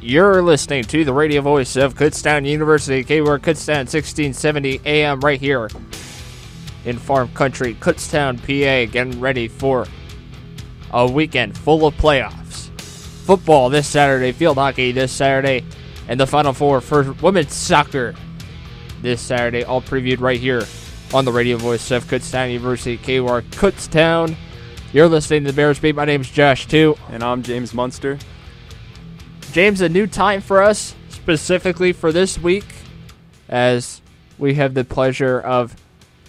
You're listening to the radio voice of Kutztown University, KWR Kutztown 1670 AM, right here in Farm Country, Kutztown, PA, getting ready for a weekend full of playoffs. Football this Saturday, field hockey this Saturday, and the Final Four for women's soccer this Saturday, all previewed right here on the radio voice of Kutztown University, KWR Kutztown. You're listening to the Bears Beat. My name's Josh, too. And I'm James Munster. James, a new time for us, specifically for this week, as we have the pleasure of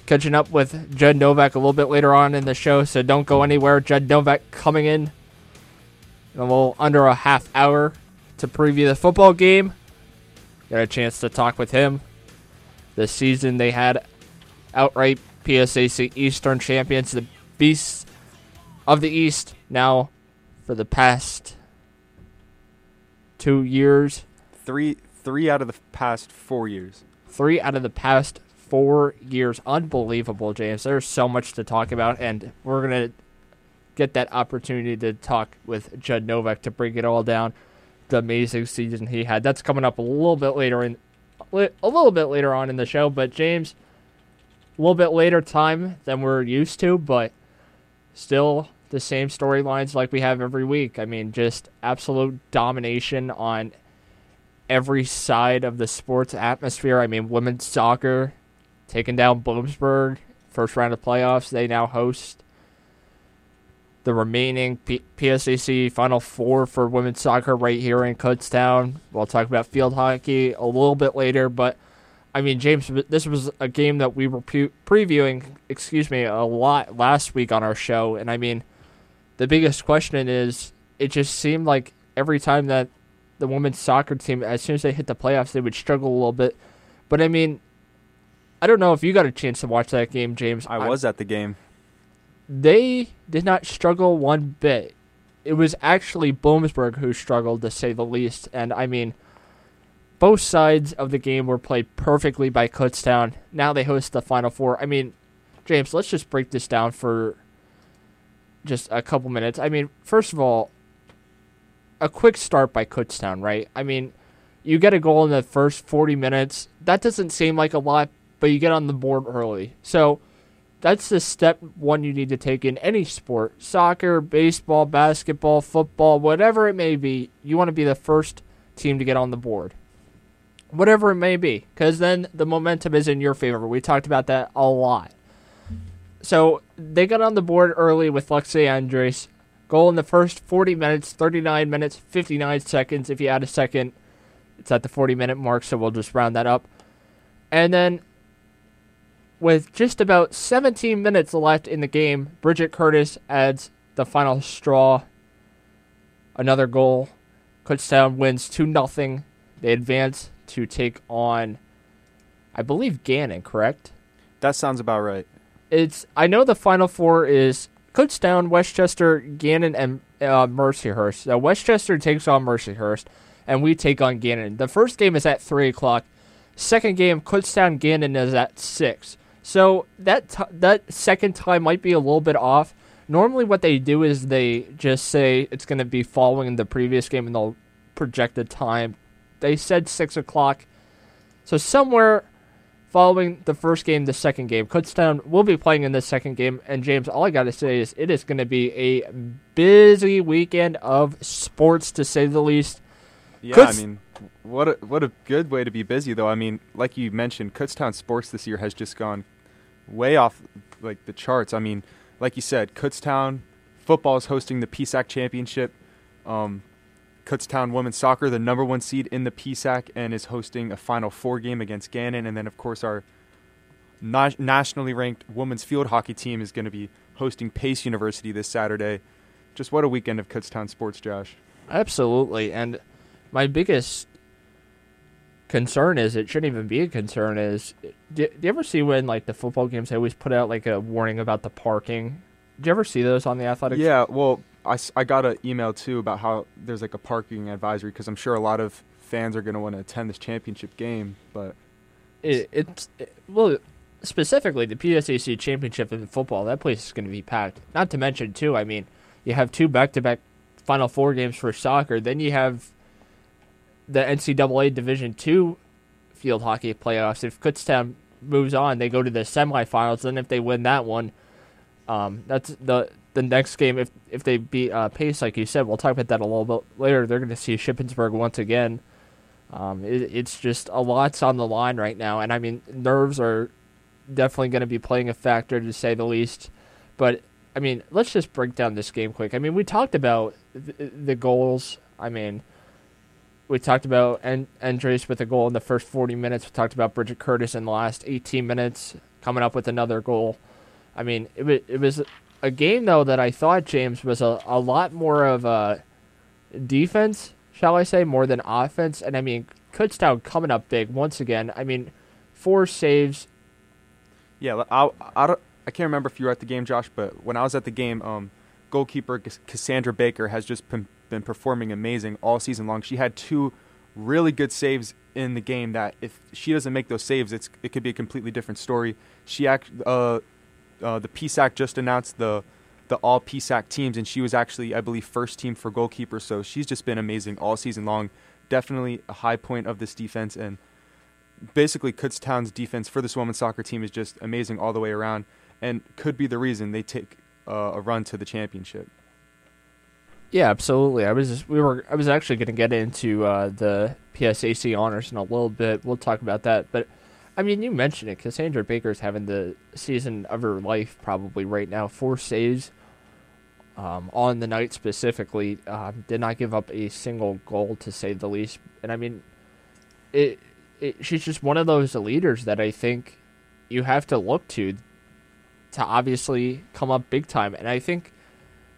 catching up with Judd Novak a little bit later on in the show. So don't go anywhere. Judd Novak coming in in a little under a half hour to preview the football game. Got a chance to talk with him. The season they had outright PSAC Eastern champions, the Beasts of the East. Now, for the past two years, Three three out of the past four years. three out of the past four years. Unbelievable, James. There's so much to talk about, and we're gonna get that opportunity to talk with Judd Novak to break it all down. The amazing season he had. That's coming up a little bit later in a little bit later on in the show. But James, a little bit later time than we're used to, but still the same storylines like we have every week. I mean, just absolute domination on every side of the sports atmosphere. I mean, women's soccer taking down Bloomsburg, first round of playoffs. They now host the remaining P- PSAC Final Four for women's soccer right here in Kutztown. We'll talk about field hockey a little bit later, but I mean, James, this was a game that we were pre- previewing, excuse me, a lot last week on our show, and I mean, the biggest question is, it just seemed like every time that the women's soccer team, as soon as they hit the playoffs, they would struggle a little bit. But I mean, I don't know if you got a chance to watch that game, James. I was at the game. They did not struggle one bit. It was actually Bloomsburg who struggled, to say the least. And I mean, both sides of the game were played perfectly by Kutztown. Now they host the Final Four. I mean, James, let's just break this down for just a couple minutes. I mean, first of all, a quick start by Kutztown, right? I mean, you get a goal in the first 40 minutes. That doesn't seem like a lot, but you get on the board early. So that's the step one you need to take in any sport soccer, baseball, basketball, football, whatever it may be. You want to be the first team to get on the board. Whatever it may be, because then the momentum is in your favor. We talked about that a lot. So they got on the board early with Lexi Andres. Goal in the first 40 minutes, 39 minutes, 59 seconds. If you add a second, it's at the 40 minute mark, so we'll just round that up. And then, with just about 17 minutes left in the game, Bridget Curtis adds the final straw. Another goal. Kutztown wins 2 0. They advance to take on, I believe, Gannon, correct? That sounds about right. It's I know the final four is Kutztown, West Chester, Gannon, and uh, Mercyhurst. So West Chester takes on Mercyhurst, and we take on Gannon. The first game is at three o'clock. Second game, Kutztown Gannon is at six. So that t- that second time might be a little bit off. Normally, what they do is they just say it's going to be following the previous game, and they'll project the time. They said six o'clock, so somewhere following the first game, the second game. Kutztown will be playing in the second game. And James, all I got to say is it is going to be a busy weekend of sports, to say the least. Yeah, Kutz- I mean, what a, what a good way to be busy, though. I mean, like you mentioned, Kutztown sports this year has just gone way off like the charts. I mean, like you said, Kutztown football is hosting the PSAC championship. Um, Kutztown women's soccer, the number one seed in the PSAC, and is hosting a Final Four game against Gannon. And then, of course, our na- nationally ranked women's field hockey team is going to be hosting Pace University this Saturday. Just what a weekend of Kutztown sports, Josh. Absolutely. And my biggest concern is it shouldn't even be a concern is do, do you ever see when like the football games they always put out like a warning about the parking do you ever see those on the athletic Yeah, well, I, I got an email too about how there's like a parking advisory because I'm sure a lot of fans are going to want to attend this championship game. But it, it's it, well specifically the PSAC championship in football that place is going to be packed not to mention too I mean you have two back-to-back final four games for soccer then you have the NCAA Division two field hockey playoffs. If Kutztown moves on, they go to the semifinals. Then if they win that one, um, that's the the next game. If if they beat uh, Pace, like you said, we'll talk about that a little bit later. They're going to see Shippensburg once again. Um, it, it's just a lot's on the line right now, and I mean nerves are definitely going to be playing a factor to say the least. But I mean, let's just break down this game quick. I mean, we talked about the, the goals. I mean, we talked about and Andres with a goal in the first 40 minutes. We talked about Bridget Curtis in the last 18 minutes coming up with another goal. I mean, it was, it was a game though that I thought James was a, a lot more of a defense, shall I say, more than offense. And I mean, Kutztown coming up big once again. I mean, four saves. Yeah, I, I, I can't remember if you were at the game, Josh, but when I was at the game, um, goalkeeper Cassandra Baker has just been, been performing amazing all season long. She had two really good saves in the game that if she doesn't make those saves, it's it could be a completely different story. She act uh, uh, the PSAC just announced the the all PSAC teams, and she was actually, I believe, first team for goalkeeper. So she's just been amazing all season long. Definitely a high point of this defense, and basically Kutztown's defense for this women's soccer team is just amazing all the way around, and could be the reason they take uh, a run to the championship. Yeah, absolutely. I was just, we were I was actually going to get into uh, the PSAC honors in a little bit. We'll talk about that, but I mean, you mentioned it. Cassandra Baker's having the season of her life probably right now. Four saves um, on the night specifically. Um, did not give up a single goal to say the least. And I mean, it, it. She's just one of those leaders that I think you have to look to to obviously come up big time. And I think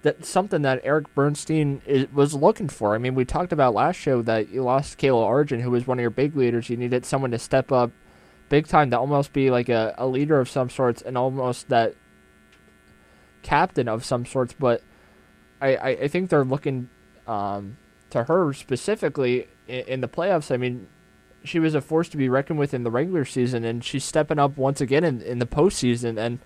that's something that Eric Bernstein is, was looking for. I mean, we talked about last show that you lost Kayla Argent, who was one of your big leaders. You needed someone to step up big time to almost be like a, a leader of some sorts and almost that captain of some sorts. But I, I, I think they're looking um, to her specifically in, in, the playoffs. I mean, she was a force to be reckoned with in the regular season, and she's stepping up once again in, in the postseason. And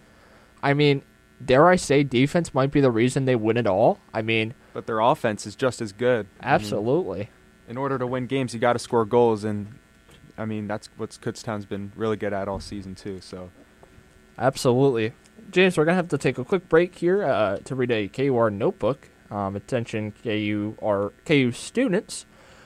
I mean, dare I say, defense might be the reason they win it all. I mean, but their offense is just as good. Absolutely. I mean, in order to win games, you got to score goals, and I mean, that's what Kutztown's been really good at all season too. So, absolutely, James. We're gonna have to take a quick break here uh, to read a KUR notebook. Um, attention, KU KU students.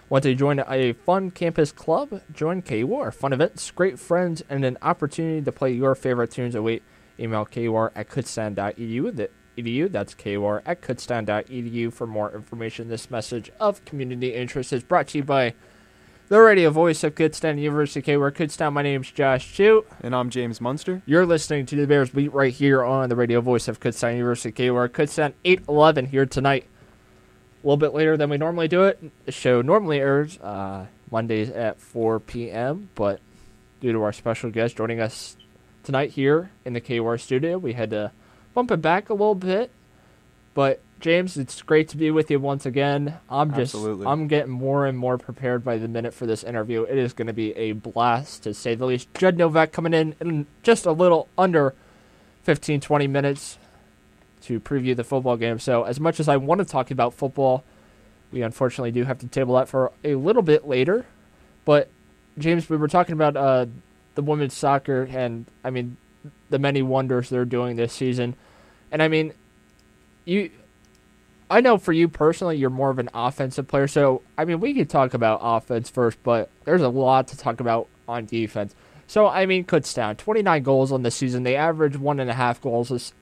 Want to join a fun campus club? Join KUR. Fun events, great friends, and an opportunity to play your favorite tunes await. Email KUR at kutztown.edu. Edu. That's KUR at kutztown.edu for more information. This message of community interest is brought to you by the radio voice of Kutztown University KUR Kutztown. My name's Josh Chu. And I'm James Munster. You're listening to the Bears Beat right here on the radio voice of Kutztown University KUR Kutztown 811 here tonight. A little bit later than we normally do it. The show normally airs uh, Mondays at 4 p.m., but due to our special guest joining us tonight here in the KUR studio, we had to bump it back a little bit. But James, it's great to be with you once again. I'm just Absolutely. I'm getting more and more prepared by the minute for this interview. It is going to be a blast to say the least. Jed Novak coming in in just a little under 15 20 minutes to preview the football game. So, as much as I want to talk about football, we unfortunately do have to table that for a little bit later. But James, we were talking about uh, the women's soccer and I mean the many wonders they're doing this season. And I mean you I know for you personally, you're more of an offensive player. So, I mean, we could talk about offense first, but there's a lot to talk about on defense. So, I mean, Kutztown, 29 goals on the season. They average one and a half goals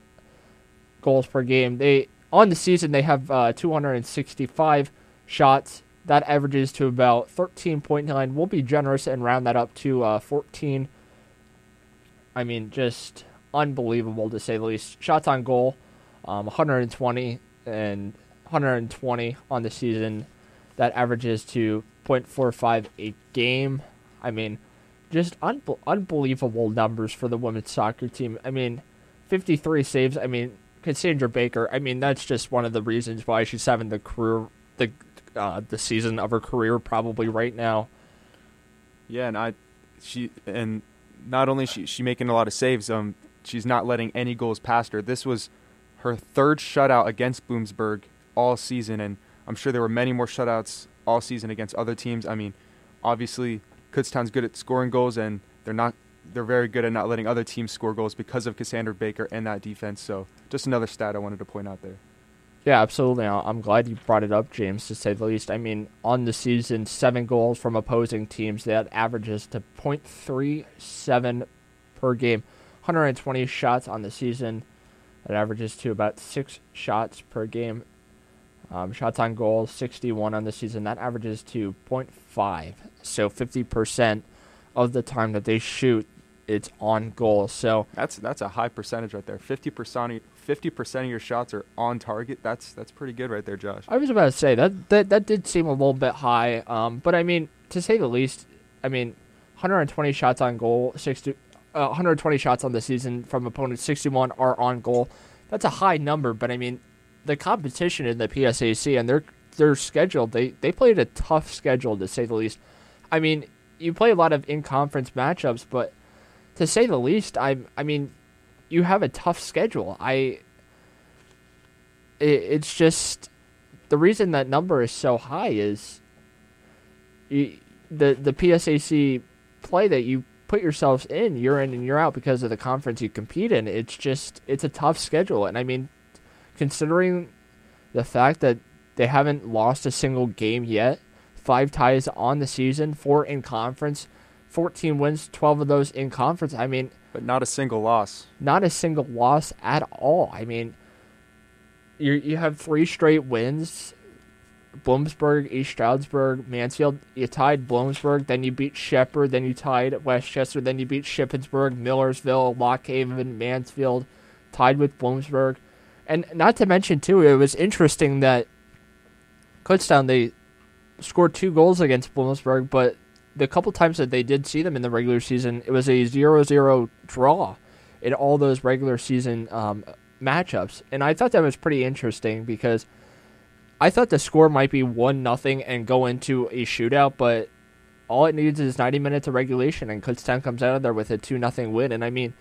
goals per game. They on the season they have uh, 265 shots. That averages to about 13.9. We'll be generous and round that up to uh, 14. I mean, just unbelievable to say the least. Shots on goal, um, 120 and 120 on the season. That averages to 0.45 a game. I mean, just un- unbelievable numbers for the women's soccer team. I mean, 53 saves. I mean, Cassandra Baker. I mean, that's just one of the reasons why she's having the career, the uh, the season of her career probably right now. Yeah, and I, she and not only she she making a lot of saves. Um, she's not letting any goals past her. This was her third shutout against Bloomsburg all season, and I'm sure there were many more shutouts all season against other teams. I mean, obviously Kutztown's good at scoring goals, and they're not. They're very good at not letting other teams score goals because of Cassandra Baker and that defense. So just another stat I wanted to point out there. Yeah, absolutely. I'm glad you brought it up, James, to say the least. I mean, on the season, seven goals from opposing teams. That averages to .37 per game. 120 shots on the season. That averages to about six shots per game. Um, shots on goal, 61 on the season. That averages to .5. So 50% of the time that they shoot, it's on goal. So that's that's a high percentage right there. 50% fifty percent of your shots are on target. That's that's pretty good right there, Josh. I was about to say that that that did seem a little bit high. Um, but I mean, to say the least, I mean, 120 shots on goal, 60, uh, 120 shots on the season from opponents, 61 are on goal. That's a high number, but I mean, the competition in the PSAC and their their schedule, they they played a tough schedule to say the least. I mean, you play a lot of in conference matchups, but to say the least, I I mean, you have a tough schedule. I it, it's just the reason that number is so high is you, the the PSAC play that you put yourselves in year in and year out because of the conference you compete in. It's just it's a tough schedule, and I mean, considering the fact that they haven't lost a single game yet, five ties on the season, four in conference, fourteen wins, twelve of those in conference. I mean but not a single loss. Not a single loss at all. I mean, you you have three straight wins. Bloomsburg, East Stroudsburg, Mansfield. You tied Bloomsburg, then you beat Shepherd, then you tied West Chester, then you beat Shippensburg, Millersville, Lock Haven, Mansfield, tied with Bloomsburg. And not to mention, too, it was interesting that Kutztown, they scored two goals against Bloomsburg, but the couple times that they did see them in the regular season, it was a 0-0 draw in all those regular season um, matchups, and I thought that was pretty interesting because I thought the score might be one nothing and go into a shootout, but all it needs is 90 minutes of regulation, and Kutztown comes out of there with a two nothing win. And I mean,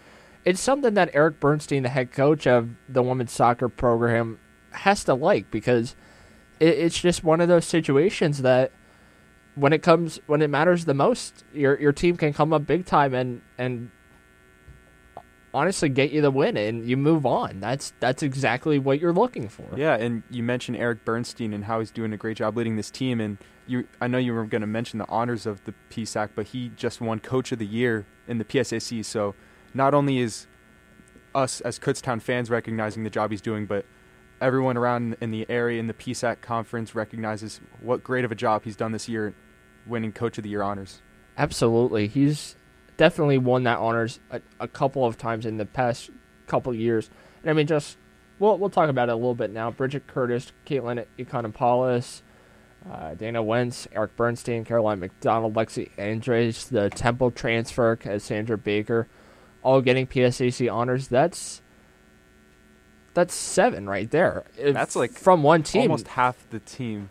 it's something that Eric Bernstein, the head coach of the women's soccer program, has to like because it, it's just one of those situations that when it comes when it matters the most, your your team can come up big time and and honestly get you the win and you move on. That's that's exactly what you're looking for. Yeah, and you mentioned Eric Bernstein and how he's doing a great job leading this team and you I know you were going to mention the honors of the PSAC, but he just won coach of the year in the PSAC, so not only is us as Kutztown fans recognizing the job he's doing, but everyone around in the area in the PSAC conference recognizes what great of a job he's done this year winning Coach of the Year honors. Absolutely, he's definitely won that honors a, a couple of times in the past couple years. And I mean, just we'll we'll talk about it a little bit now. Bridget Curtis, Caitlin Econopolis, uh, Dana Wentz, Eric Bernstein, Caroline McDonald, Lexi Andres, the Temple transfer, Cassandra Baker, all getting PSAC honors. That's that's seven right there. If that's like from one team, almost half the team.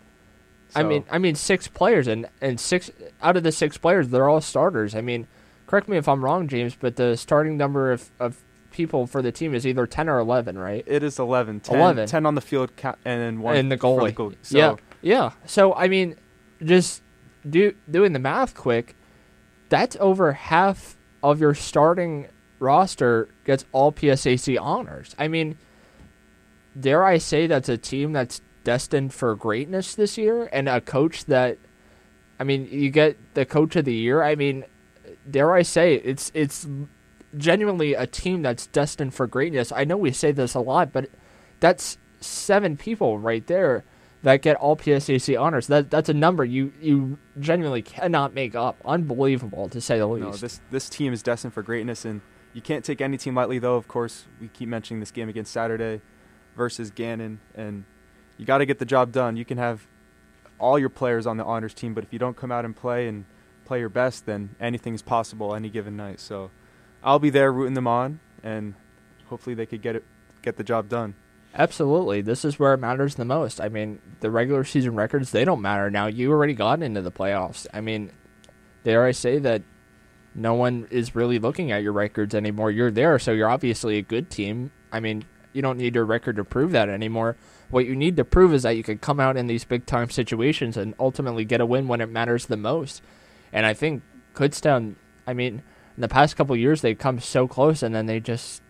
So. I mean, I mean, six players, and and six out of the six players, they're all starters. I mean, correct me if I'm wrong, James, but the starting number of, of people for the team is either 10 or 11, right? It is 11. 10, 11. 10 on the field and then one in the goalie. The goalie. So. Yeah, yeah. So, I mean, just do doing the math quick, that's over half of your starting roster gets all PSAC honors. I mean, dare I say that's a team that's destined for greatness this year and a coach that I mean, you get the coach of the year. I mean, dare I say, it's it's genuinely a team that's destined for greatness. I know we say this a lot, but that's seven people right there that get all PSAC honors. That that's a number you you genuinely cannot make up. Unbelievable to say the least. No, this this team is destined for greatness, and you can't take any team lightly. Though, of course, we keep mentioning this game against Saturday versus Gannon, and you got to get the job done. You can have all your players on the honors team, but if you don't come out and play and play your best, then anything's possible any given night. So I'll be there rooting them on, and hopefully they could get it, get the job done. Absolutely. This is where it matters the most. I mean, the regular season records, they don't matter now. You already got into the playoffs. I mean, dare I say that no one is really looking at your records anymore. You're there, so you're obviously a good team. I mean, you don't need your record to prove that anymore. What you need to prove is that you can come out in these big time situations and ultimately get a win when it matters the most. And I think Kutztown, I mean, in the past couple years they've come so close and then they just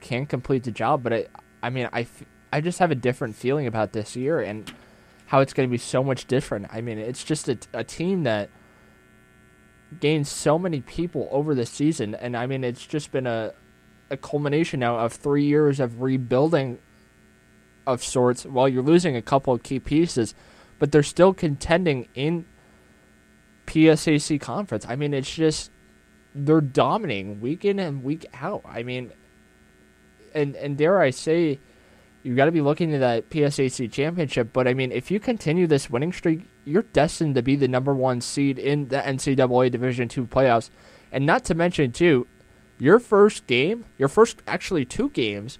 can't complete the job. But I, I mean, I, f- I just have a different feeling about this year and how it's going to be so much different. I mean, it's just a, a team that gained so many people over the season, and I mean, it's just been a, a culmination now of three years of rebuilding of sorts while you're losing a couple of key pieces, but they're still contending in PSAC conference. I mean, it's just they're dominating week in and week out. I mean, and and dare I say, you got to be looking to that PSAC championship. But I mean, if you continue this winning streak, you're destined to be the number one seed in the NCAA Division two playoffs. And not to mention too, your first game, your first actually two games,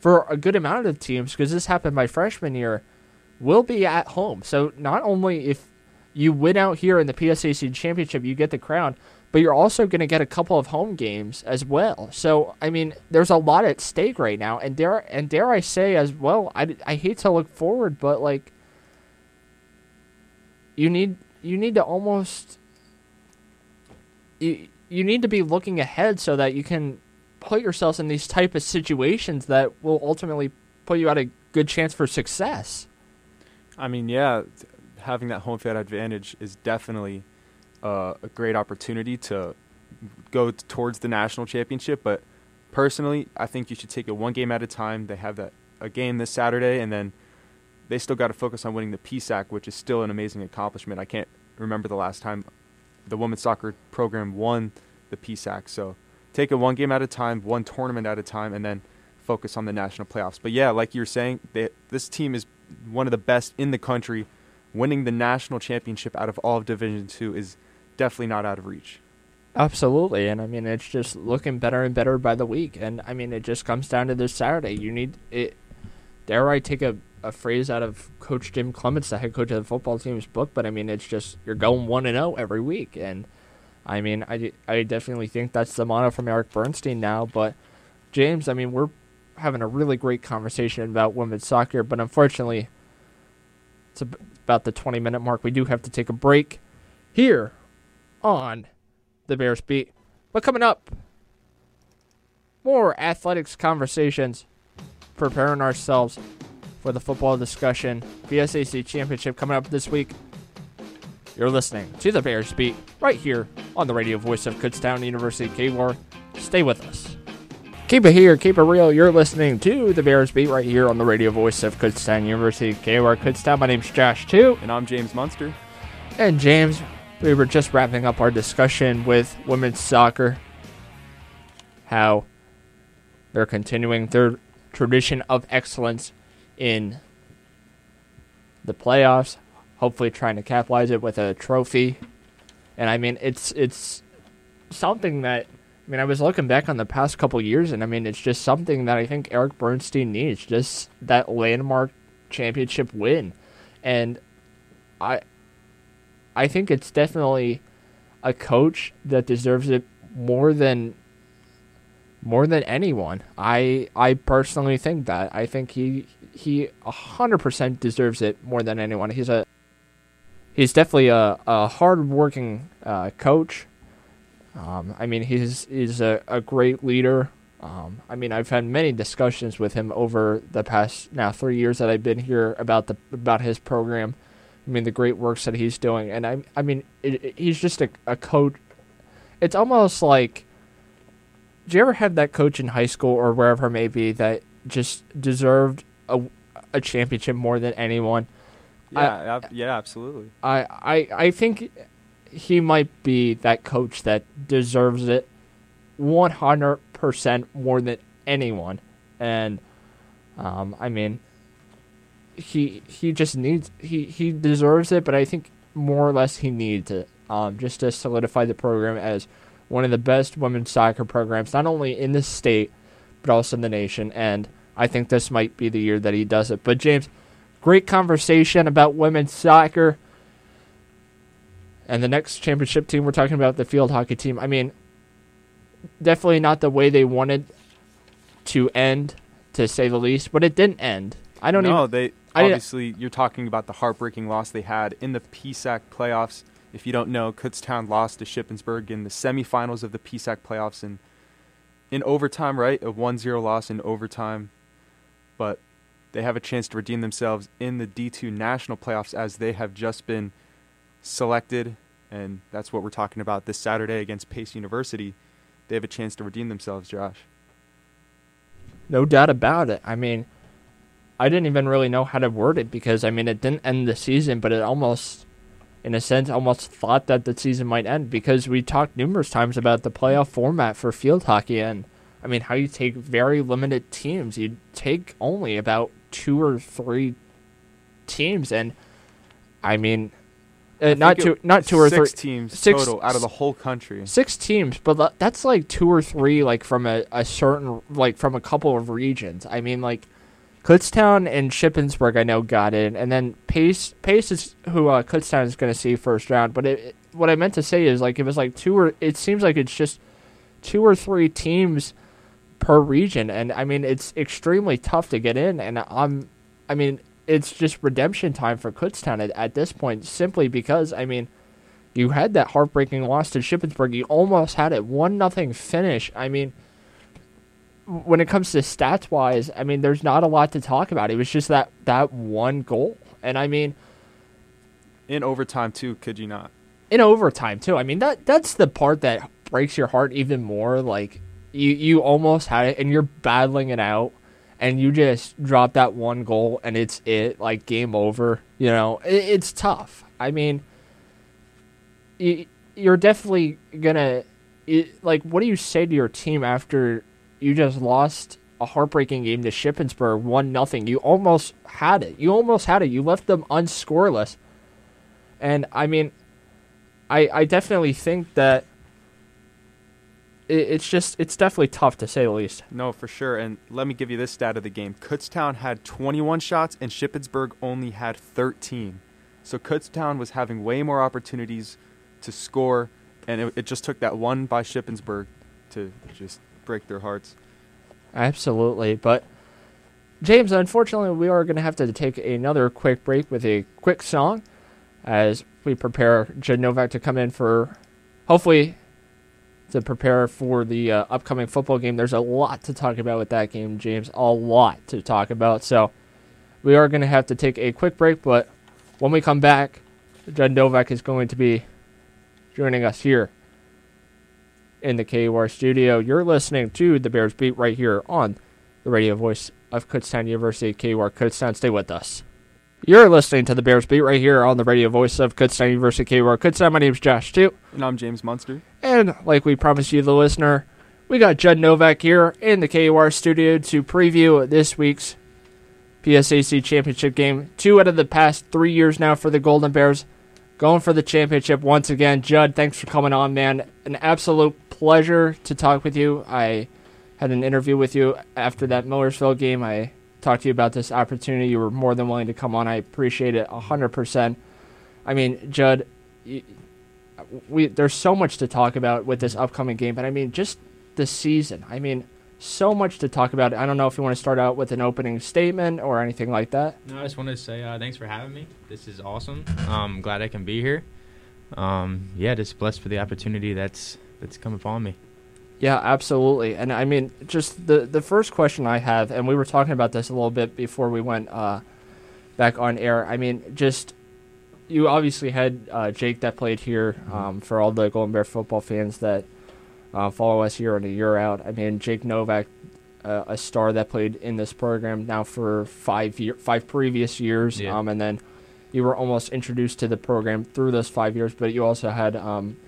for a good amount of teams, because this happened my freshman year, will be at home. So not only if you win out here in the PSAC championship, you get the crown, but you're also going to get a couple of home games as well. So I mean, there's a lot at stake right now, and dare and dare I say as well, I, I hate to look forward, but like you need you need to almost you you need to be looking ahead so that you can put yourselves in these type of situations that will ultimately put you at a good chance for success. I mean, yeah, having that home field advantage is definitely uh, a great opportunity to go t- towards the national championship. But personally, I think you should take it one game at a time. They have that a game this Saturday, and then they still got to focus on winning the PSAC, which is still an amazing accomplishment. I can't remember the last time the women's soccer program won the PSAC. So take it one game at a time, one tournament at a time, and then focus on the national playoffs. But yeah, like you're saying, they, this team is one of the best in the country. Winning the national championship out of all of Division Two is definitely not out of reach. Absolutely, and I mean it's just looking better and better by the week. And I mean it just comes down to this Saturday. You need it. Dare I take a, a phrase out of Coach Jim Clements, the head coach of the football team's book? But I mean it's just you're going one and zero oh every week, and I mean I, I definitely think that's the motto from Eric Bernstein now. But James, I mean we're having a really great conversation about women's soccer, but unfortunately it's about the 20 minute mark. We do have to take a break here on the Bears beat. But coming up, more athletics conversations, preparing ourselves for the football discussion. PSAC championship coming up this week. You're listening to the Bears beat right here on the radio voice of Kutztown University KWAR. Stay with us. Keep it here, keep it real. You're listening to the Bears beat right here on the radio voice of Kutztown University KWAR Kutztown. My name's Josh too, and I'm James Munster. And James, we were just wrapping up our discussion with women's soccer, how they're continuing their tradition of excellence in the playoffs, hopefully trying to capitalize it with a trophy. And I mean, it's it's something that I mean, I was looking back on the past couple years, and I mean, it's just something that I think Eric Bernstein needs, just that landmark championship win, and I I think it's definitely a coach that deserves it more than more than anyone. I I personally think that. I think he he 100% deserves it more than anyone. He's a he's definitely a a hardworking uh, coach. Um, I mean, he's he's a, a great leader. Um, I mean, I've had many discussions with him over the past now three years that I've been here about the about his program. I mean, the great works that he's doing, and I, I mean, it, it, he's just a, a coach. It's almost like, do you ever have that coach in high school or wherever it may be that just deserved a, a championship more than anyone? Yeah, I, yeah, absolutely. I, I, I think he might be that coach that deserves it 100% more than anyone. And, um, I mean, he he just needs he he deserves it, but I think more or less he needs it um, just to solidify the program as one of the best women's soccer programs, not only in the state but also in the nation. And I think this might be the year that he does it. But James, great conversation about women's soccer. And the next championship team we're talking about the field hockey team. I mean, definitely not the way they wanted to end, to say the least. But it didn't end. I don't know. they obviously you're talking about the heartbreaking loss they had in the PSAC playoffs if you don't know, Kutztown lost to Shippensburg in the semifinals of the PSAC playoffs in in overtime, right? A 1-0 loss in overtime. But they have a chance to redeem themselves in the D2 national playoffs as they have just been selected and that's what we're talking about this Saturday against Pace University. They have a chance to redeem themselves, Josh. No doubt about it. I mean, I didn't even really know how to word it because I mean it didn't end the season, but it almost in a sense almost thought that the season might end because we talked numerous times about the playoff format for field hockey and I mean how you take very limited teams. You take only about two or three teams and I mean uh, not two, not two or six three teams six- total out of the whole country. six teams, but that's like two or three, like from a, a certain, like from a couple of regions. I mean, like Kutztown and Shippensburg, I know got in, and then Pace, Pace is who uh, Kutztown is going to see first round. But it, it- what I meant to say is like it was like two or it seems like it's just two or three teams per region, and I mean it's extremely tough to get in, and I'm, I mean it's just redemption time for Kutztown at, at this point, simply because I mean you had that heartbreaking loss to Shippensburg. You almost had it one nothing finish. I mean, when it comes to stats wise, I mean, there's not a lot to talk about. It was just that that one goal, and I mean, In overtime too, could you not? in overtime too. I mean, that that's the part that breaks your heart even more. Like you you almost had it, and you're battling it out. And you just drop that one goal, and it's it, like game over. You know, it, it's tough. I mean, you, you're definitely gonna like what do you say to your team after you just lost a heartbreaking game to Shippensburg one nothing you almost had it you almost had it you left them unscoreless and I mean I I definitely think that it's just it's definitely tough to say the least No, for sure. And let me give you this stat of the game. Kutztown had 21 shots and Shippensburg only had 13. So Kutztown was having way more opportunities to score, and it, it just took that one by Shippensburg to just break their hearts. Absolutely. But, James, unfortunately, we are going to have to take another quick break with a quick song as we prepare Jed Novak to come in for, hopefully, to prepare for the uh, upcoming football game. There's a lot to talk about with that game, James. A lot to talk about. So, we are going to have to take a quick break, but when we come back, Jed Novak is going to be joining us here in the KUR studio. You're listening to the Bears Beat right here on the radio voice of Kutztown University, KUR Kutztown. Stay with us. You're listening to the Bears Beat right here on the radio voice of Kutztown University, KUR Kutztown. My name's Josh, too. And I'm James Munster. And like we promised you, the listener, we got Judd Novak here in the KUR studio to preview this week's PSAC championship game. Two out of the past three years now for the Golden Bears. Going for the championship once again. Judd, thanks for coming on, man. An absolute pleasure to talk with you. I had an interview with you after that Millersville game. I talked to you about this opportunity. You were more than willing to come on. I appreciate it 100%. I mean, Judd, we there's so much to talk about with this upcoming game, but I mean, just the season. I mean, so much to talk about. I don't know if you want to start out with an opening statement or anything like that. No, I just wanted to say uh, thanks for having me. This is awesome. I'm glad I can be here. Um, yeah, just blessed for the opportunity that's that's come upon me. Yeah, absolutely. And I mean, just the the first question I have, and we were talking about this a little bit before we went uh, back on air. I mean, just you obviously had uh, Jake that played here um, for all the Golden Bear football fans that uh, follow us year in and year out. I mean, Jake Novak, uh, a star that played in this program now for five year, five previous years, Yeah. um, and then you were almost introduced to the program through those five years. But you also had um,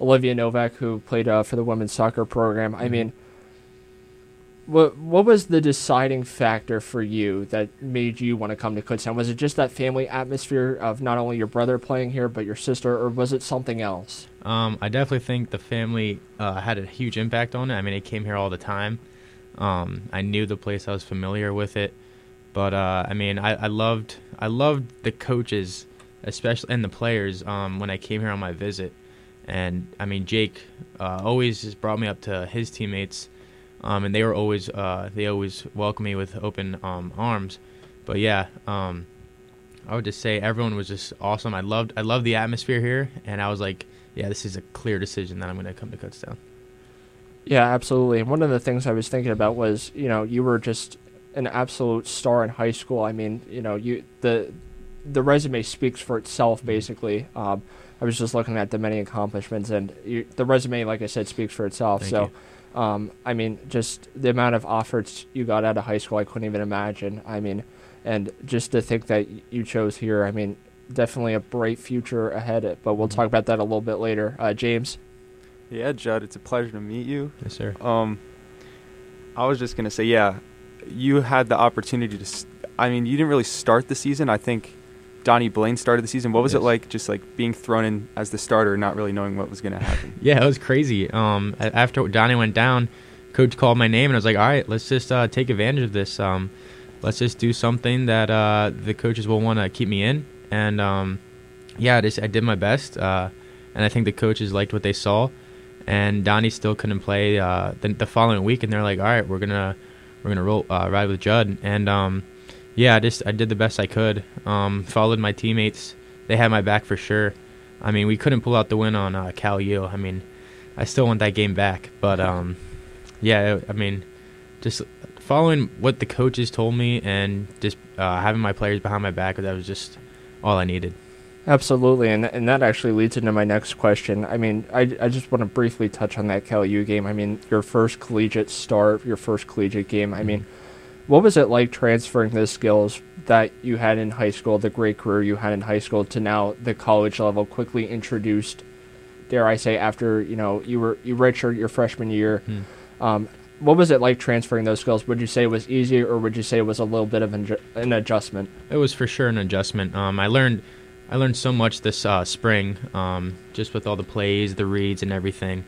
Olivia Novak, who played uh, for the women's soccer program. I Mhm. mean, what what was the deciding factor for you that made you want to come to Kutztown? Was it just that family atmosphere of not only your brother playing here, but your sister, or was it something else? Um, I definitely think the family uh, had a huge impact on it. I mean, I came here all the time. Um, I knew the place. I was familiar with it. But uh, I mean, I, I loved I loved the coaches, especially and the players. Um, when I came here on my visit, and I mean, Jake uh, always just brought me up to his teammates, um, and they were always uh, they always welcomed me with open um, arms. But yeah, um, I would just say everyone was just awesome. I loved I loved the atmosphere here, and I was like, yeah, this is a clear decision that I'm going to come to Kutztown. Yeah, absolutely. And one of the things I was thinking about was, you know, you were just an absolute star in high school. I mean, you know, you the the resume speaks for itself. Basically, um, I was just looking at the many accomplishments, and you, the resume, like I said, speaks for itself. Thank so, um, I mean, just the amount of offers you got out of high school, I couldn't even imagine. I mean, and just to think that you chose here, I mean, definitely a bright future ahead. But we'll Mhm. talk about that a little bit later. Uh, James. Yeah, Judd, it's a pleasure to meet you. Yes, sir. Um, I was just gonna say, yeah, you had the opportunity to. I mean, you didn't really start the season. I think Donnie Blaine started the season. What was it like, just like being thrown in as the starter, not really knowing what was gonna happen? Yeah, it was crazy. Um, after Donnie went down, coach called my name, and I was like, all right, let's just uh, take advantage of this. Um, let's just do something that uh, the coaches will want to keep me in. And um, yeah, I, just, I did my best, uh, and I think the coaches liked what they saw. And Donnie still couldn't play uh, the, the following week, and they're like, all right, we're gonna we're gonna roll uh, ride with Judd. And um, yeah, I just I did the best I could. Um, followed my teammates; they had my back for sure. I mean, we couldn't pull out the win on uh, Cal U. I mean, I still want that game back. But um, yeah, I mean, just following what the coaches told me and just uh, having my players behind my back, that was just all I needed. Absolutely, and and that actually leads into my next question. I mean, I, I just want to briefly touch on that Cal U game. I mean, your first collegiate start, your first collegiate game. I mean, what was it like transferring the skills that you had in high school, the great career you had in high school, to now the college level, quickly introduced? Dare I say, after you know you were you redshirt your freshman year, Hmm. um, what was it like transferring those skills? Would you say it was easy, or would you say it was a little bit of an, an adjustment? It was for sure an adjustment. Um, I learned, I learned so much this uh, spring, um, just with all the plays, the reads, and everything.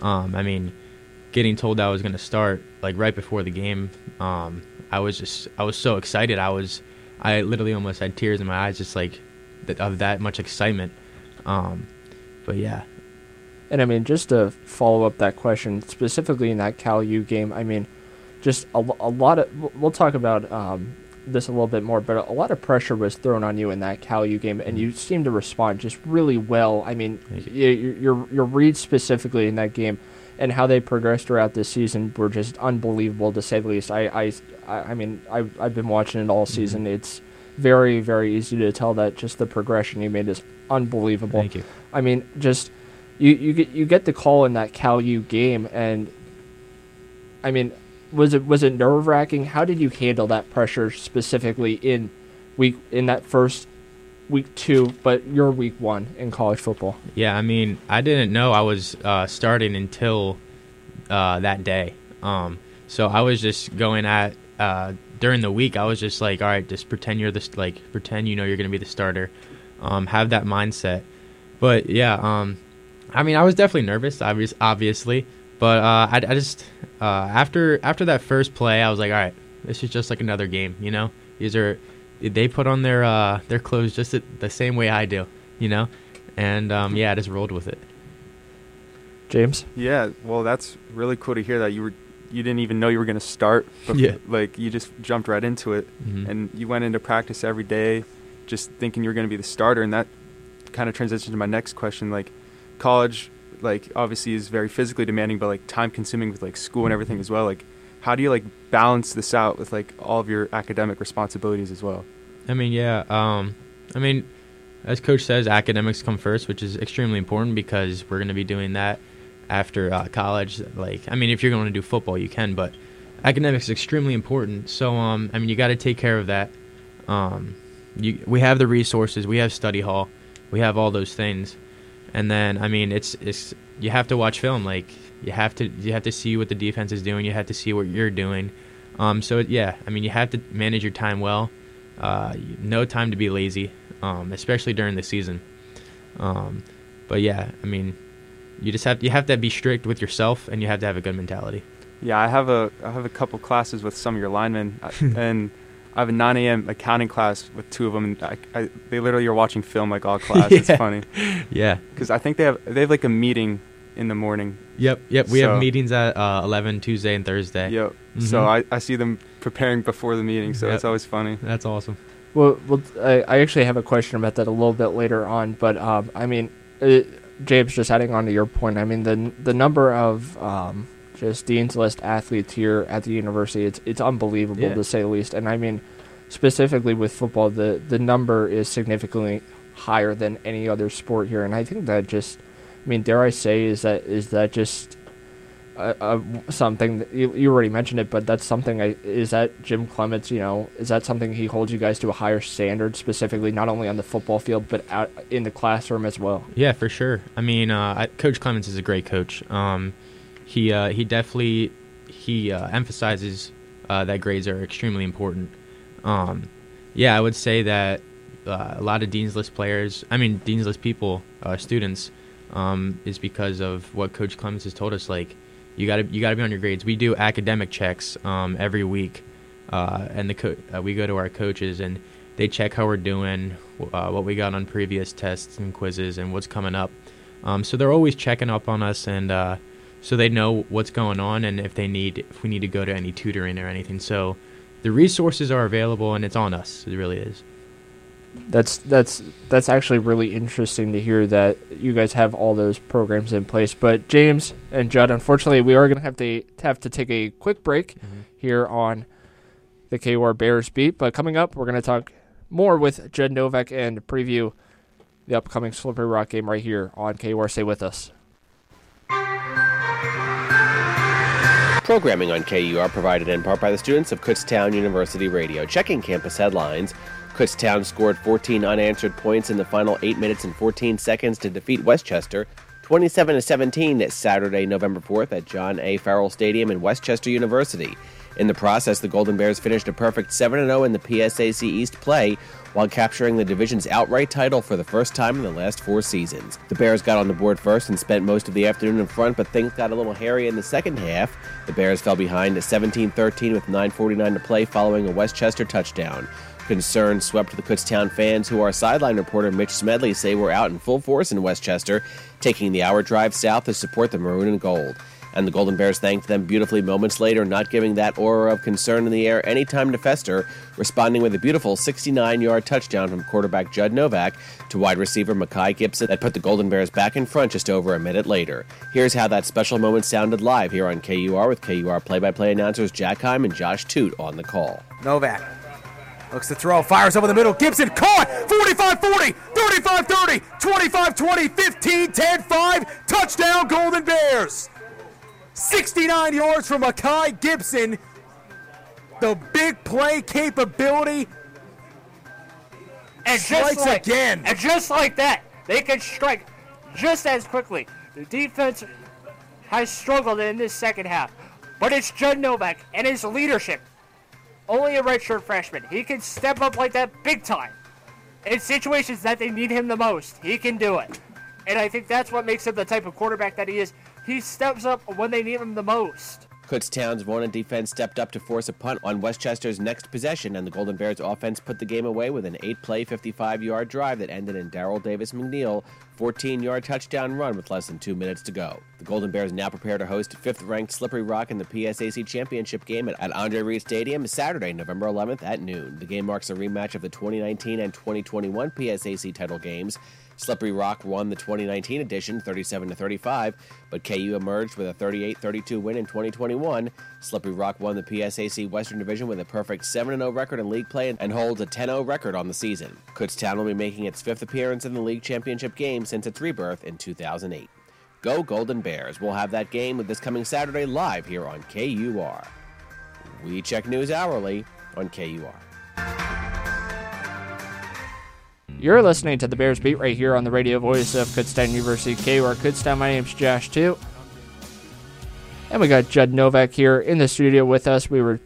Um, I mean, getting told that I was going to start like right before the game, um, I was just, I was so excited. I was, I literally almost had tears in my eyes, just like th- of that much excitement. Um, but yeah, And I mean, just to follow up that question, specifically in that Cal U game, I mean, just a, a lot of, we'll- talk about um, this a little bit more, but a lot of pressure was thrown on you in that Cal U game, and you seemed to respond just really well. I mean, Thank y- your, your, reads specifically in that game and how they progressed throughout this season were just unbelievable, to say the least. I, I, I mean, I, I've been watching it all mm-hmm. season. It's very, very easy to tell that just the progression you made is unbelievable. thank you. I mean, just you you get you get the call in that Cal U game, and I mean, was it was it nerve wracking? How did you handle that pressure specifically in week in that first week two, but your week one in college football? Yeah, I mean, I didn't know I was uh, starting until uh, that day. Um, so I was just going at uh, during the week. I was just like, all right, just pretend you're this, like, pretend you know you're gonna be the starter. Um, have that mindset. But yeah, um, I mean, I was definitely nervous, obvious, obviously. But uh, I, I just uh, after after that first play, I was like, all right, this is just like another game. You know, these are they put on their uh, their clothes just the- the same way I do. You know, and um, yeah, I just rolled with it. James, Yeah, well, that's really cool to hear that you were you didn't even know you were going to start. bef- Yeah. like you just jumped right into it, Mhm. and you went into practice every day, just thinking you were going to be the starter, and that kind of transitions to my next question. Like, college, like obviously is very physically demanding, but like time consuming with like school and everything as well. Like, how do you like balance this out with like all of your academic responsibilities as well? I mean, yeah. Um, I mean, as coach says, academics come first, which is extremely important because we're going to be doing that after uh, college. Like, I mean, if you're going to do football, you can, but academics is extremely important. So, um, I mean, you got to take care of that. Um, you, we have the resources, we have study hall, we have all those things, and then I mean, it's it's you have to watch film. Like, you have to you have to see what the defense is doing. You have to see what you're doing. Um, so yeah, I mean, you have to manage your time well. Uh, no time to be lazy, um, especially during the season. Um, but yeah, I mean, you just have you have to be strict with yourself, and you have to have a good mentality. Yeah, I have a I have a couple classes with some of your linemen, and I have a 9 a.m. accounting class with two of them, and I, I, they literally are watching film like all class. It's funny Yeah. because I think they have they have like a meeting in the morning. Yep. Yep. We So- have meetings at uh, 11 Tuesday and Thursday. Yep. So Mhm. I, I see them preparing before the meeting, so Yep. it's always funny. That's awesome. Well, well I, I actually have a question about that a little bit later on, but um, I mean, it, James, just adding on to your point, I mean the the number of um, just Dean's List athletes here at the university, it's it's unbelievable Yeah. to say the least. And I mean, specifically with football, the the number is significantly higher than any other sport here, and I think that just, I mean, dare I say, is that is that just uh, something that you, you already mentioned it, but that's something. I, is that Jim Clements? You know, is that something he holds you guys to a higher standard, specifically not only on the football field but in the classroom as well? Yeah, for sure. I mean, uh, I, Coach Clements is a great coach. Um, he uh, he definitely he uh, emphasizes uh, that grades are extremely important. Um, yeah, I would say that a lot of Dean's List players, I mean Dean's List people, students, um, is because of what Coach Clements has told us. Like, you got to you got to be on your grades. We do academic checks um, every week, uh, and the co- uh, we go to our coaches and they check how we're doing, uh, what we got on previous tests and quizzes, and what's coming up. Um, so they're always checking up on us, and uh, so they know what's going on and if they need if we need to go to any tutoring or anything. So the resources are available, and it's on us. It really is. That's that's that's actually really interesting to hear that you guys have all those programs in place. But James and Judd, unfortunately, we are going to have to have to take a quick break mm-hmm. here on the KUR Bears beat. But coming up, we're going to talk more with Judd Novak and preview the upcoming Slippery Rock game right here on KUR. Stay with us. Programming on KUR provided in part by the students of Kutztown University Radio. Checking campus headlines. Kutztown scored 14 unanswered points in the final 8 minutes and 14 seconds to defeat West Chester 27 17 Saturday, November 4th at John A. Farrell Stadium in West Chester University. In the process, the Golden Bears finished a perfect 7 0 in the PSAC East play while capturing the division's outright title for the first time in the last four seasons. The Bears got on the board first and spent most of the afternoon in front, but things got a little hairy in the second half. The Bears fell behind at 17 13 with 9.49 to play following a West Chester touchdown. Concern swept the Kutztown fans, who our sideline reporter Mitch Smedley say were out in full force in West Chester, taking the hour drive south to support the maroon and gold. And the Golden Bears thanked them beautifully moments later, not giving that aura of concern in the air any time to fester, responding with a beautiful 69 yard touchdown from quarterback Judd Novak to wide receiver Makai Gibson that put the Golden Bears back in front just over a minute later. Here's how that special moment sounded live here on KUR with KUR play by play announcers Jack Heim and Josh Toot on the call. Novak looks to throw, fires over the middle. Gibson caught 45 40, 35 30, 25 20, 15 10 5. Touchdown, Golden Bears. 69 yards from Makai Gibson. The big play capability And strikes just like, again. And just like that, they can strike just as quickly. The defense has struggled in this second half, but it's Judd Novak and his leadership. Only a redshirt freshman. He can step up like that big time. In situations that they need him the most, he can do it. And I think that's what makes him the type of quarterback that he is. He steps up when they need him the most. Kutztown's one defense stepped up to force a punt on West Chester's next possession, and the Golden Bears offense put the game away with an eight play, 55 yard drive that ended in Daryl Davis McNeil 14 yard touchdown run with less than two minutes to go. The Golden Bears now prepare to host fifth ranked Slippery Rock in the PSAC championship game at Andre Reed Stadium Saturday, November 11th at noon. The game marks a rematch of the 2019 and 2021 PSAC title games. Slippery Rock won the 2019 edition 37 35, but KU emerged with a 38 32 win in 2021. Slippery Rock won the PSAC Western Division with a perfect 7 0 record in league play and holds a 10 0 record on the season. Kutztown will be making its fifth appearance in the league championship game since its rebirth in 2008. Go Golden Bears. We'll have that game with this coming Saturday live here on KUR. We check news hourly on KUR. You're listening to the Bears Beat right here on the radio voice of Kutztown University, KUR Kutztown. My name's Josh, too. And we got Judd Novak here in the studio with us. We were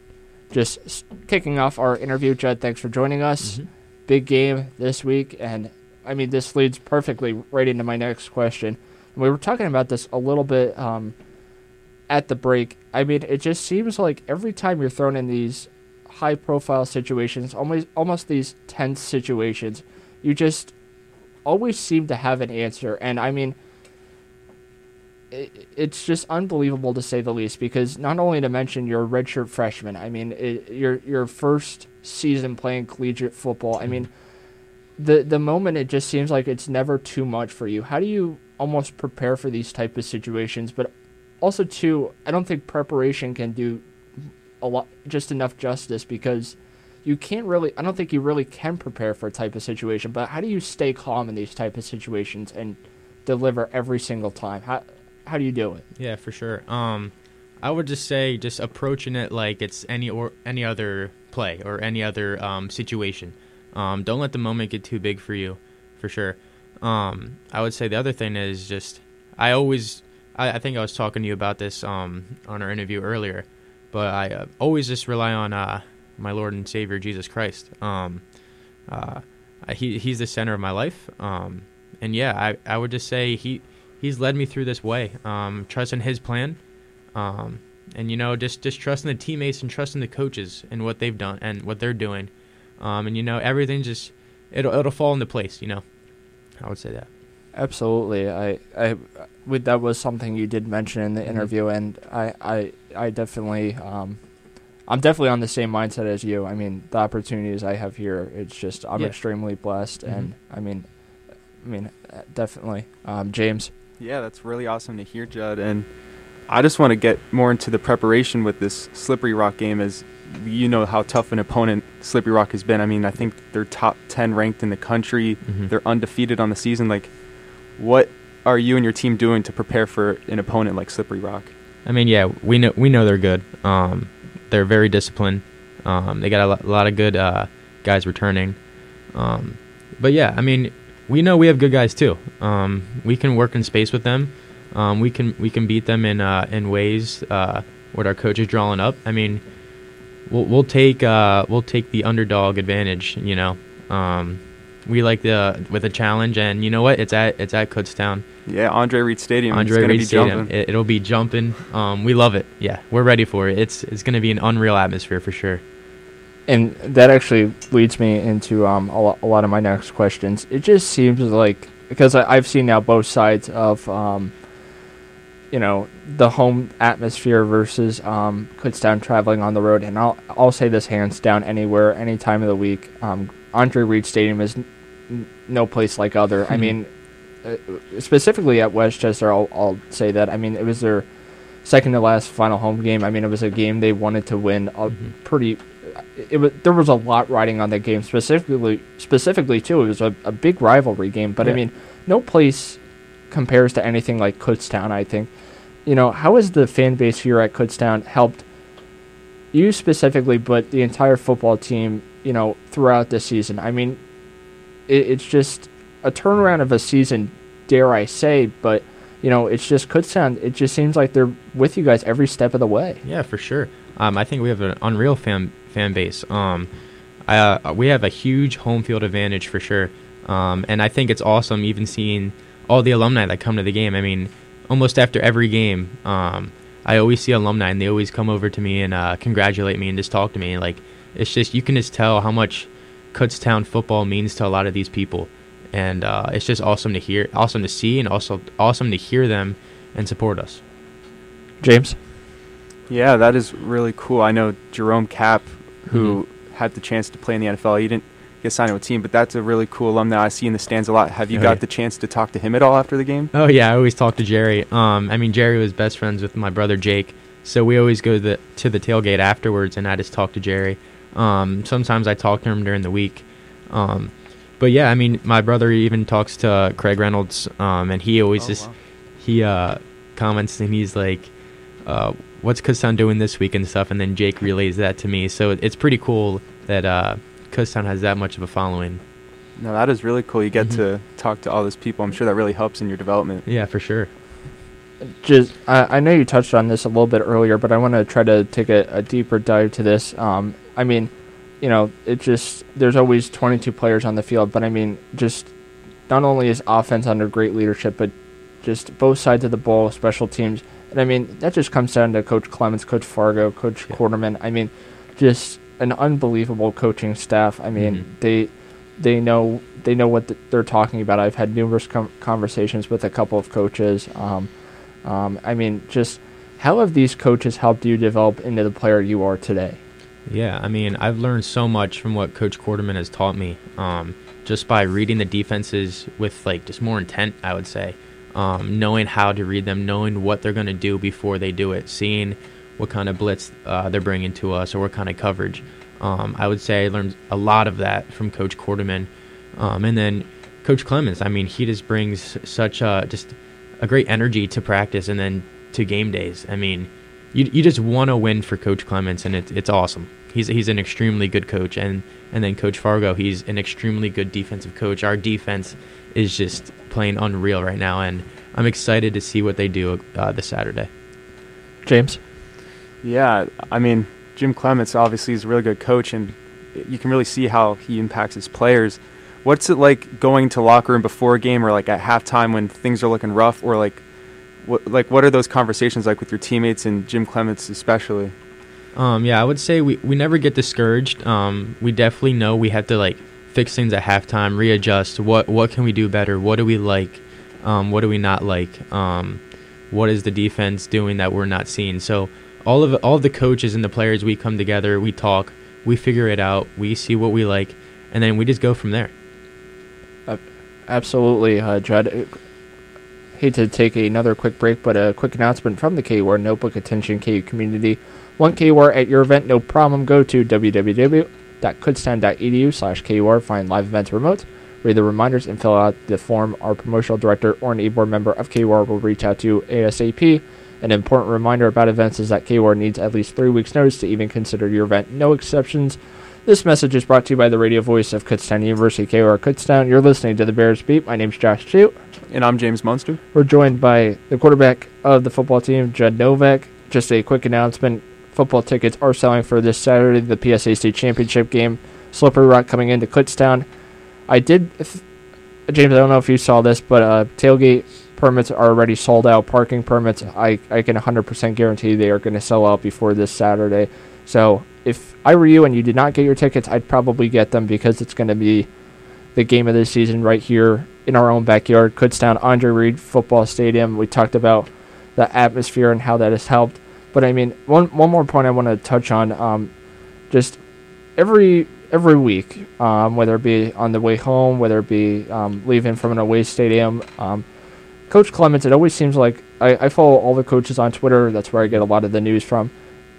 just kicking off our interview. Judd, thanks for joining us. Big game this week. And I mean, this leads perfectly right into my next question. And we were talking about this a little bit um, at the break. I mean, it just seems like every time you're thrown in these high profile situations, almost almost these tense situations, you just always seem to have an answer. And I mean, it, it's just unbelievable to say the least. Because not only to mention you're a redshirt freshman, I mean, it, your your first season playing collegiate football. I mean, the the moment it just seems like it's never too much for you. How do you almost prepare for these type of situations? But also too, I don't think preparation can do a lot just enough justice because you can't really I don't think you really can prepare for a type of situation, but how do you stay calm in these type of situations and deliver every single time? How how do you do it? Yeah, for sure. Um, I would just say just approaching it like it's any or any other play or any other um, situation. Um, don't let the moment get too big for you, for sure. Um, I would say the other thing is just I always I, I think I was talking to you about this um, on our interview earlier, but I uh, always just rely on uh, my Lord and Savior Jesus Christ. Um, uh, he he's the center of my life. Um, and yeah, I, I would just say he he's led me through this way. Um, trusting his plan, um, and you know just just trusting the teammates and trusting the coaches and what they've done and what they're doing. Um, and you know everything just it'll it'll fall into place. You know, I would say that. Absolutely. I, I, with that was something you did mention in the Mhm. interview, and I, I, I definitely, um, I'm definitely on the same mindset as you. I mean, the opportunities I have here, it's just I'm Yeah. extremely blessed, Mhm. and I mean, I mean, uh, definitely, um, James. Yeah, that's really awesome to hear, Judd. And I just want to get more into the preparation with this Slippery Rock game, as you know how tough an opponent Slippery Rock has been. I mean, I think they're top 10 ranked in the country, Mhm. they're undefeated on the season. Like, what are you and your team doing to prepare for an opponent like Slippery Rock? I mean, yeah, we know we know they're good. Um, they're very disciplined. Um, they got a lo- lot of good uh, guys returning. Um, but yeah, I mean, we know we have good guys too. Um, we can work in space with them. Um, we can we can beat them in uh, in ways uh, what our coach is drawing up. I mean, we'll we'll take uh, we'll take the underdog advantage. You know, um, we like the with a challenge, and you know what? It's at it's at Kutztown. Yeah, Andre Reed Stadium. Andre it's Reed be Stadium. jumping. It, it'll be jumping. Um, we love it. Yeah, we're ready for it. It's it's going to be an unreal atmosphere for sure. And that actually leads me into um, a, lo- a lot of my next questions. It just seems like because I, I've seen now both sides of um, you know the home atmosphere versus um, Kutztown traveling on the road, and I'll I'll say this hands down anywhere, any time of the week. Um, Andre Reed Stadium is n- n- no place like other. I Mhm. mean, uh, specifically at West Chester, I'll I'll say that. I mean, it was their second to last final home game. I mean, it was a game they wanted to win. A Mhm. pretty it was there was a lot riding on that game specifically specifically too it was a, a big rivalry game but i mean no place compares to anything like kutztown i think you know how has the fan base here at kutztown helped you specifically but the entire football team you know throughout the season i mean it, it's just a turnaround of a season dare i say but you know it's just could sound. it just seems like they're with you guys every step of the way Yeah, for sure. Um, I think we have an unreal fan fan base. Um, uh, we have a huge home field advantage for sure. Um, and I think it's awesome even seeing all the alumni that come to the game. I mean, almost after every game, um, I always see alumni and they always come over to me and uh, congratulate me and just talk to me. Like, it's just you can just tell how much Kutztown football means to a lot of these people, and uh, it's just awesome to hear, awesome to see, and also awesome to hear them and support us. james Yeah, that is really cool. I know Jerome Kapp, who had the chance to play in the NFL. He didn't get signed to a team, but that's a really cool alum that I see in the stands a lot. Have you Oh, got yeah. the chance to talk to him at all after the game? Oh yeah, I always talk to Jerry. Um, I mean Jerry was best friends with my brother Jake, so we always go to the to the tailgate afterwards, and I just talk to Jerry. Um, sometimes I talk to him during the week. Um, but yeah, I mean my brother even talks to Craig Reynolds, um, and he always Oh, just wow. he uh, comments and he's like, uh, "What's Kutztown doing this week?" and stuff, and then Jake relays that to me. So it's pretty cool that uh, Kutztown has that much of a following. No, that is really cool. You get Mhm. to talk to all those people. I'm sure that really helps in your development. Yeah, for sure. just I, I know you touched on this a little bit earlier, but I want to try to take a, a deeper dive to this. Um, I mean, you know, it just there's always 22 players on the field, but I mean, just not only is offense under great leadership, but just both sides of the ball, special teams, and I mean that just comes down to Coach Clements, Coach Fargo, Coach Yeah. Quarterman. I mean, just an unbelievable coaching staff. I mean, Mhm. they they know they know what th- they're talking about. I've had numerous com- conversations with a couple of coaches. Um, Um, I mean, just how have these coaches helped you develop into the player you are today? Yeah, I mean, I've learned so much from what Coach Quarterman has taught me, um, just by reading the defenses with like just more intent. I would say, um, knowing how to read them, knowing what they're going to do before they do it, seeing what kind of blitz uh, they're bringing to us or what kind of coverage. Um, I would say I learned a lot of that from Coach Quarterman, um, and then Coach Clements. I mean, he just brings such a just a great energy to practice and then to game days. I mean, you you just want to win for Coach Clements, and it's it's awesome. He's he's an extremely good coach, and and then Coach Fargo, he's an extremely good defensive coach. Our defense is just playing unreal right now, and I'm excited to see what they do uh, this Saturday. James, Yeah, I mean, Jim Clements obviously is a really good coach, and you can really see how he impacts his players. What's it like going to locker room before a game, or like at halftime when things are looking rough, or like, what like what are those conversations like with your teammates and Jim Clements especially? Um, yeah, I would say we, we never get discouraged. Um, we definitely know we have to like fix things at halftime, readjust. What what can we do better? What do we like? Um, what do we not like? Um, what is the defense doing that we're not seeing? So all of all of the coaches and the players, we come together, we talk, we figure it out, we see what we like, and then we just go from there. absolutely, uh, Judd. Hate to take another quick break, but a quick announcement from the KUR Notebook Attention KU community. Want KUR at your event? No problem. Go to www.kutztown.edu slash KUR. Find live events remote. Read the reminders and fill out the form. Our promotional director or an e-board member of KUR will reach out to you ASAP. An important reminder about events is that KUR needs at least three weeks' notice to even consider your event. No exceptions. This message is brought to you by the radio voice of Kutztown University, KUR Kutztown. You're listening to the Bears Beat. My name's Josh Chute. And I'm James Munster. We're joined by the quarterback of the football team, Judd Novak. Just a quick announcement football tickets are selling for this Saturday, the PSAC championship game. Slippery Rock coming into Kutztown. I did, if, James, I don't know if you saw this, but uh, tailgate permits are already sold out. Parking permits, I, I can 100% guarantee they are going to sell out before this Saturday. So if I were you and you did not get your tickets, I'd probably get them because it's going to be the game of the season right here in our own backyard, Kutztown Andre Reed Football Stadium. We talked about the atmosphere and how that has helped. But I mean, one one more point I want to touch on, um, just every every week, um, whether it be on the way home, whether it be um, leaving from an away stadium, um, Coach Clements. It always seems like I, I follow all the coaches on Twitter. That's where I get a lot of the news from.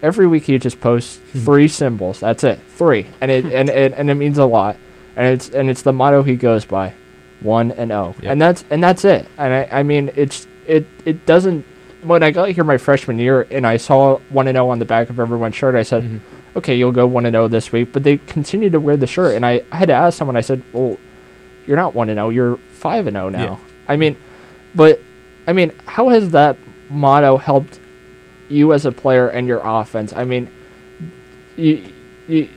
Every week he just posts three symbols. That's it, three, and it and, and and it means a lot. And it's and it's the motto he goes by, one and O, Yep. and that's and that's it. And I I mean it's it it doesn't. When I got here my freshman year and I saw one and O on the back of everyone's shirt, I said, mm-hmm. okay, you'll go one and zero this week. But they continued to wear the shirt, and I, I had to ask someone. I said, well, you're not one and zero. You're five and zero now. Yeah. I mean, but I mean, how has that motto helped you as a player and your offense? I mean, you you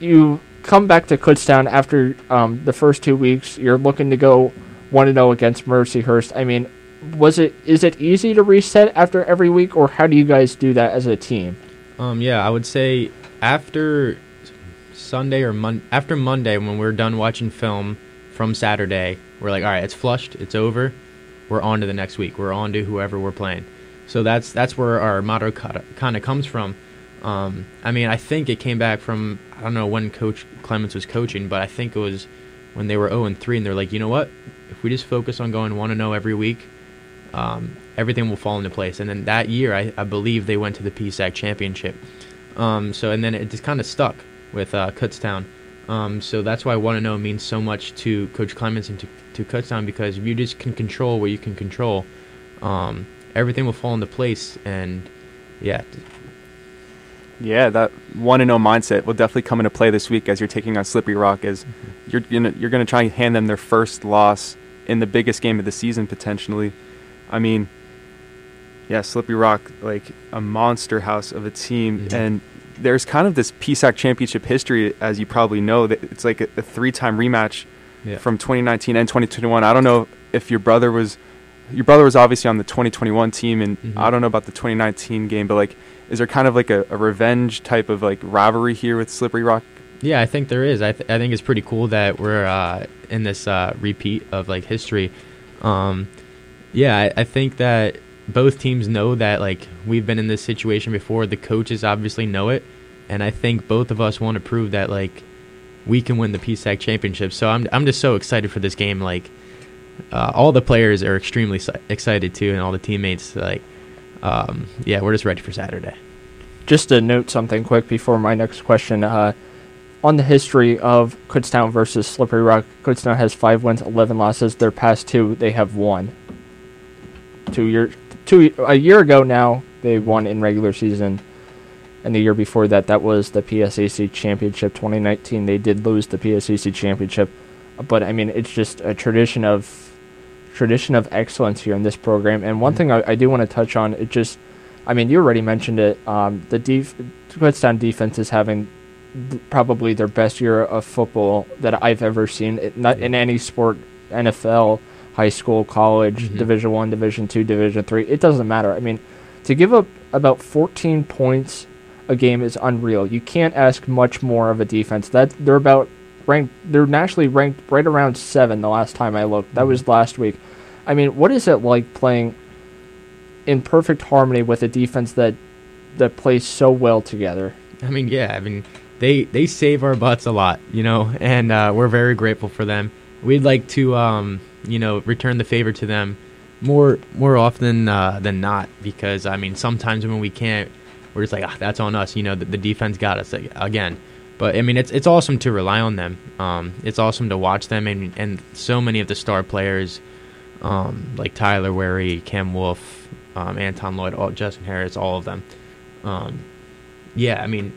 you come back to Kutztown after um, the first two weeks. You're looking to go one zero against Mercyhurst. I mean, was it is it easy to reset after every week, or how do you guys do that as a team? Um, yeah, I would say after Sunday or Mon- after Monday when we're done watching film from Saturday, we're like, all right, it's flushed, it's over. We're on to the next week. We're on to whoever we're playing. So that's that's where our motto kind of comes from. Um, I mean, I think it came back from I don't know when Coach Clements was coaching, but I think it was when they were 0 and 3, and they're like, you know what? If we just focus on going 1 and 0 every week, um, everything will fall into place. And then that year, I, I believe they went to the PSAC championship. Um, so and then it just kind of stuck with uh, Kutztown. Um, so that's why 1 0 means so much to Coach Clements and to, to Kutztown because if you just can control what you can control, um, everything will fall into place. And yeah, Yeah, that one and zero mindset will definitely come into play this week as you're taking on Slippery Rock. As you're gonna you're gonna try and hand them their first loss in the biggest game of the season potentially. I mean, yeah, Slippery Rock like a monster house of a team, Mhm. and there's kind of this PSAC championship history, as you probably know, that it's like a, a three-time rematch yeah. from 2019 and 2021. I don't know if your brother was your brother was obviously on the 2021 team, and Mhm. I don't know about the 2019 game, but like, is there kind of like a, a revenge type of like rivalry here with Slippery Rock? Yeah, I think there is. I, th- I think it's pretty cool that we're uh, in this uh, repeat of like history. Um, yeah, I, I think that both teams know that like we've been in this situation before. The coaches obviously know it, and I think both of us want to prove that like we can win the PSAC championship. So I'm I'm just so excited for this game. Like uh, all the players are extremely excited too, and all the teammates. Like um, yeah, we're just ready for Saturday. Just to note something quick before my next question. Uh, on the history of Kutztown versus Slippery Rock, Kutztown has five wins, eleven losses. Their past two, they have won. Two years, two a year ago now, they won in regular season, and the year before that, that was the PSAC championship. 2019, they did lose the PSAC championship, but I mean, it's just a tradition of tradition of excellence here in this program. And one thing I, I do want to touch on, it just, I mean, you already mentioned it. Um, the def- Kutztown defense is having th- probably their best year of football that I've ever seen. It, not in any sport, NFL, high school, college, Mhm. Division One, Division Two, Division Three. It doesn't matter. I mean, to give up about 14 points a game is unreal. You can't ask much more of a defense. That they're about ranked. They're nationally ranked right around seven. The last time I looked, that was last week. I mean, what is it like playing in perfect harmony with a defense that that plays so well together? I mean, yeah, I mean, they they save our butts a lot, you know, and uh, we're very grateful for them. We'd like to, um, you know, return the favor to them more more often uh, than not because I mean, sometimes when we can't, we're just like, ah, that's on us, you know, the, the defense got us again. But I mean, it's it's awesome to rely on them. Um, it's awesome to watch them, and and so many of the star players, um, like Tyler Wary, Cam Wolf, um, Anton Lloyd, all, Justin Harris, all of them. Um, yeah, I mean,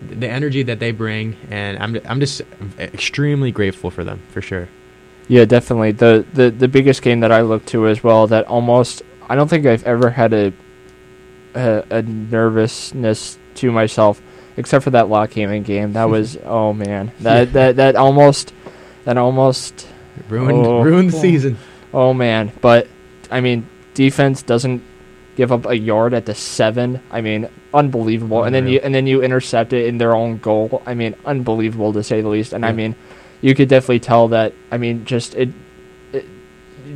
the energy that they bring, and I'm I'm just extremely grateful for them for sure. Yeah, definitely. The, the the biggest game that I look to as well that almost I don't think I've ever had a a, a nervousness to myself except for that Lock Haven game. That was oh man. That that that almost that almost Ruined Oh. ruined the season. oh man. But I mean defense doesn't give up a yard at the 7. I mean unbelievable. And then you and then you intercept it in their own goal. I mean unbelievable to say the least. And I mean you could definitely tell that I mean just it, it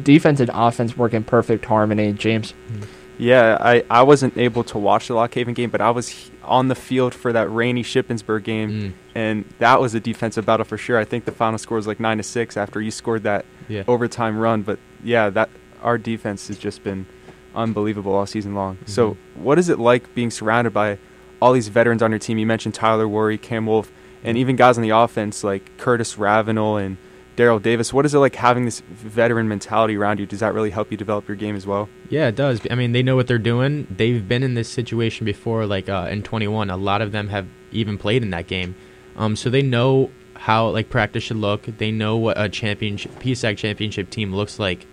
defense and offense work in perfect harmony. James mm. Yeah, I, I wasn't able to watch the Lock Haven game, but I was on the field for that rainy Shippensburg game, Mm, and that was a defensive battle for sure. I think the final score was like nine to six after you scored that yeah. overtime run. But yeah, that our defense has just been unbelievable all season long. So, Mhm. what is it like being surrounded by all these veterans on your team? You mentioned Tyler Worry, Cam Wolf, and even guys on the offense like Curtis Ravenel and Daryl Davis. What is it like having this veteran mentality around you? Does that really help you develop your game as well? Yeah, it does. I mean, they know what they're doing. They've been in this situation before, like uh, in 21. A lot of them have even played in that game, um, so they know how like practice should look. They know what a championship PSAC championship team looks like.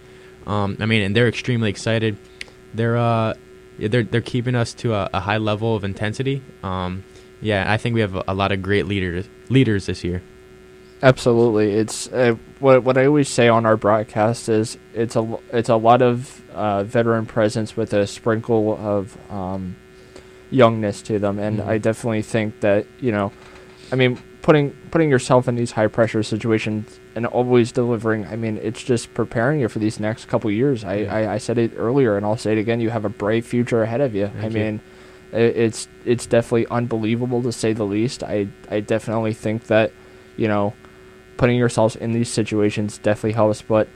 Um, I mean, and they're extremely excited. They're uh, they're they're keeping us to a, a high level of intensity. Um, yeah, I think we have a, a lot of great leaders leaders this year. Absolutely, it's uh, what what I always say on our broadcast is it's a it's a lot of uh, veteran presence with a sprinkle of um, youngness to them, and Mhm. I definitely think that you know, I mean, putting putting yourself in these high pressure situations and always delivering. I mean, it's just preparing you for these next couple years. I, Yeah. I, I said it earlier, and I'll say it again. You have a bright future ahead of you. I you. mean, it's it's definitely unbelievable to say the least. I I definitely think that you know putting yourselves in these situations definitely helps. But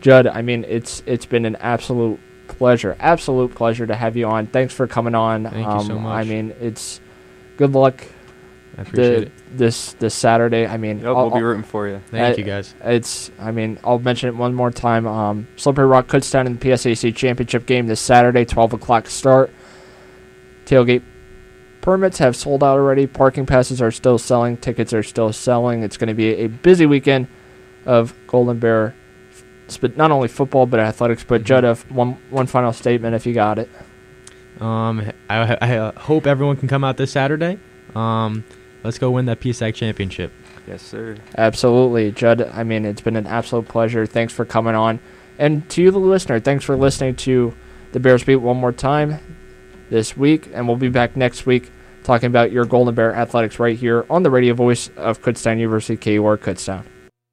Judd, I mean, it's it's been an absolute pleasure, absolute pleasure to have you on. Thanks for coming on. Thank you um, so I mean, it's good luck I appreciate the, it. this this Saturday. I mean, Yep, I'll- we'll be I'll- rooting for you. Thank uh, you guys. it's I mean I'll mention it one more time. Um, Slippery Rock Kutztown in the PSAC championship game this Saturday, twelve o'clock start. Tailgate permits have sold out already. Parking passes are still selling. Tickets are still selling. It's going to be a busy weekend of Golden Bear, but not only football but athletics. But Mhm. Judd, if one one final statement if you got it. Um, I, I uh, hope everyone can come out this Saturday. Um, let's go win that PSAC championship. Yes, sir. Absolutely, Judd. I mean, it's been an absolute pleasure. Thanks for coming on. And to you, the listener, thanks for listening to the Bears Beat one more time this week. And we'll be back next week talking about your Golden Bear athletics right here on the radio voice of Kutztown University, KUR Kutztown.